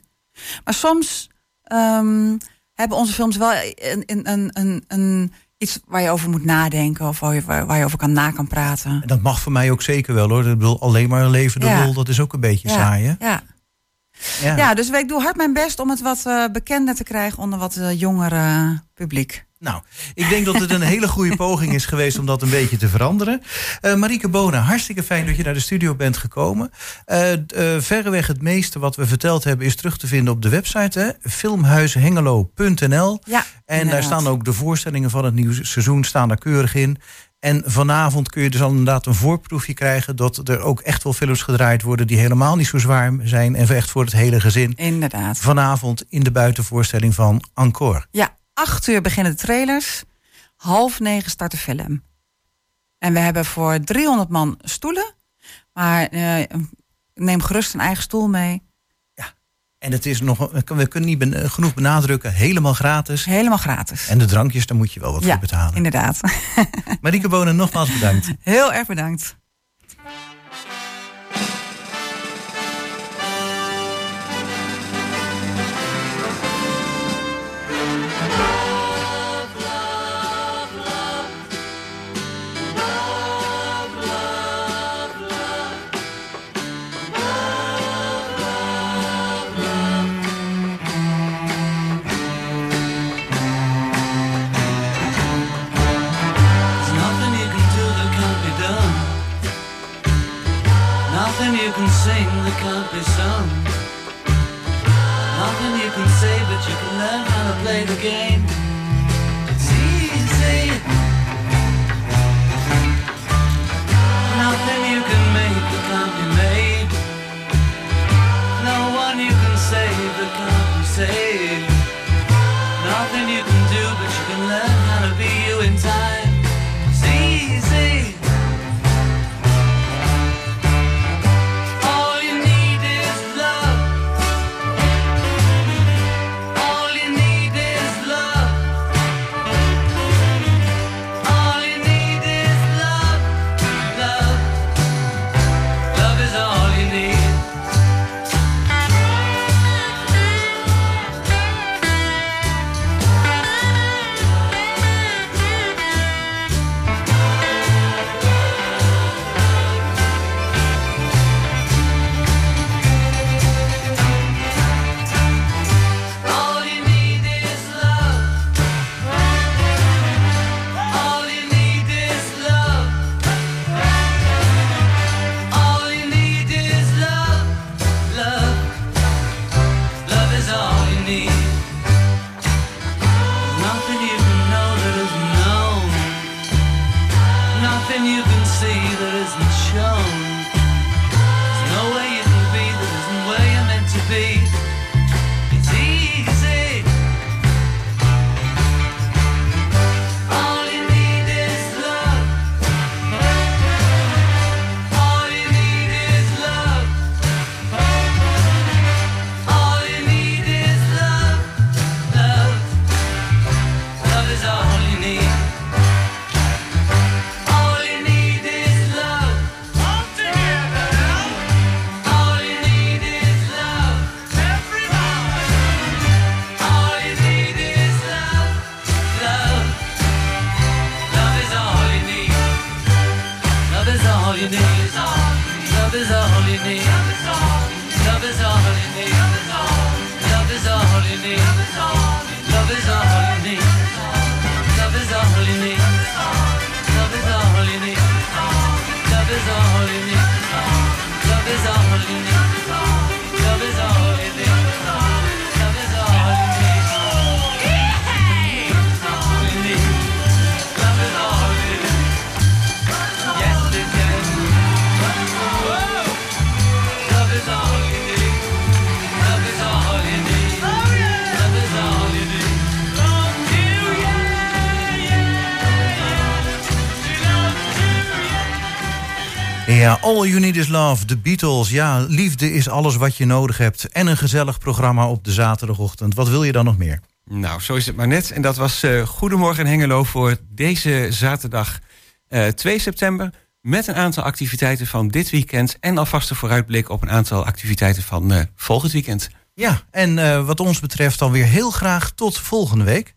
Maar soms ehm, hebben onze films wel een, een, een, een, iets waar je over moet nadenken. Of waar je, waar, je over kan na kan praten. En dat mag voor mij ook zeker wel hoor. Ik bedoel, alleen maar leven de Ja. lol, dat is ook een beetje saai hè? ja. Ja. ja, dus ik doe hard mijn best om het wat eh, bekender te krijgen onder wat eh, jongere publiek. Nou, ik denk dat het een hele goede poging is geweest om dat een beetje te veranderen. Eh Marieke Bona, hartstikke fijn dat je naar de studio bent gekomen. Verreweg het meeste wat we verteld hebben is terug te vinden op de website. Hè? Filmhuishengelo.nl Ja, En daar staan ook de voorstellingen van het nieuwe seizoen staan daar keurig in. En vanavond kun je dus al inderdaad een voorproefje krijgen... dat er ook echt wel films gedraaid worden die helemaal niet zo zwaar zijn... en echt voor het hele gezin. Inderdaad. Vanavond in de buitenvoorstelling van Encore. Ja, acht uur beginnen de trailers. Half negen start de film. En we hebben voor 300 man stoelen. Maar eh, neem gerust een eigen stoel mee. En het is nog, we kunnen niet ben- genoeg benadrukken, helemaal gratis. Helemaal gratis. En de drankjes, daar moet je wel wat ja, voor betalen. inderdaad. Marieke Bonen, nogmaals bedankt. Heel erg bedankt. Ja, All You Need Is Love, de Beatles. Ja, liefde is alles wat je nodig hebt. En een gezellig programma op de zaterdagochtend. Wat wil je dan nog meer? Nou, zo is het maar net. En dat was eh, Goedemorgen Hengelo voor deze zaterdag eh, 2 september. Met een aantal activiteiten van dit weekend. En alvast een vooruitblik op een aantal activiteiten van eh, volgend weekend. Ja, en eh, wat ons betreft dan weer heel graag tot volgende week.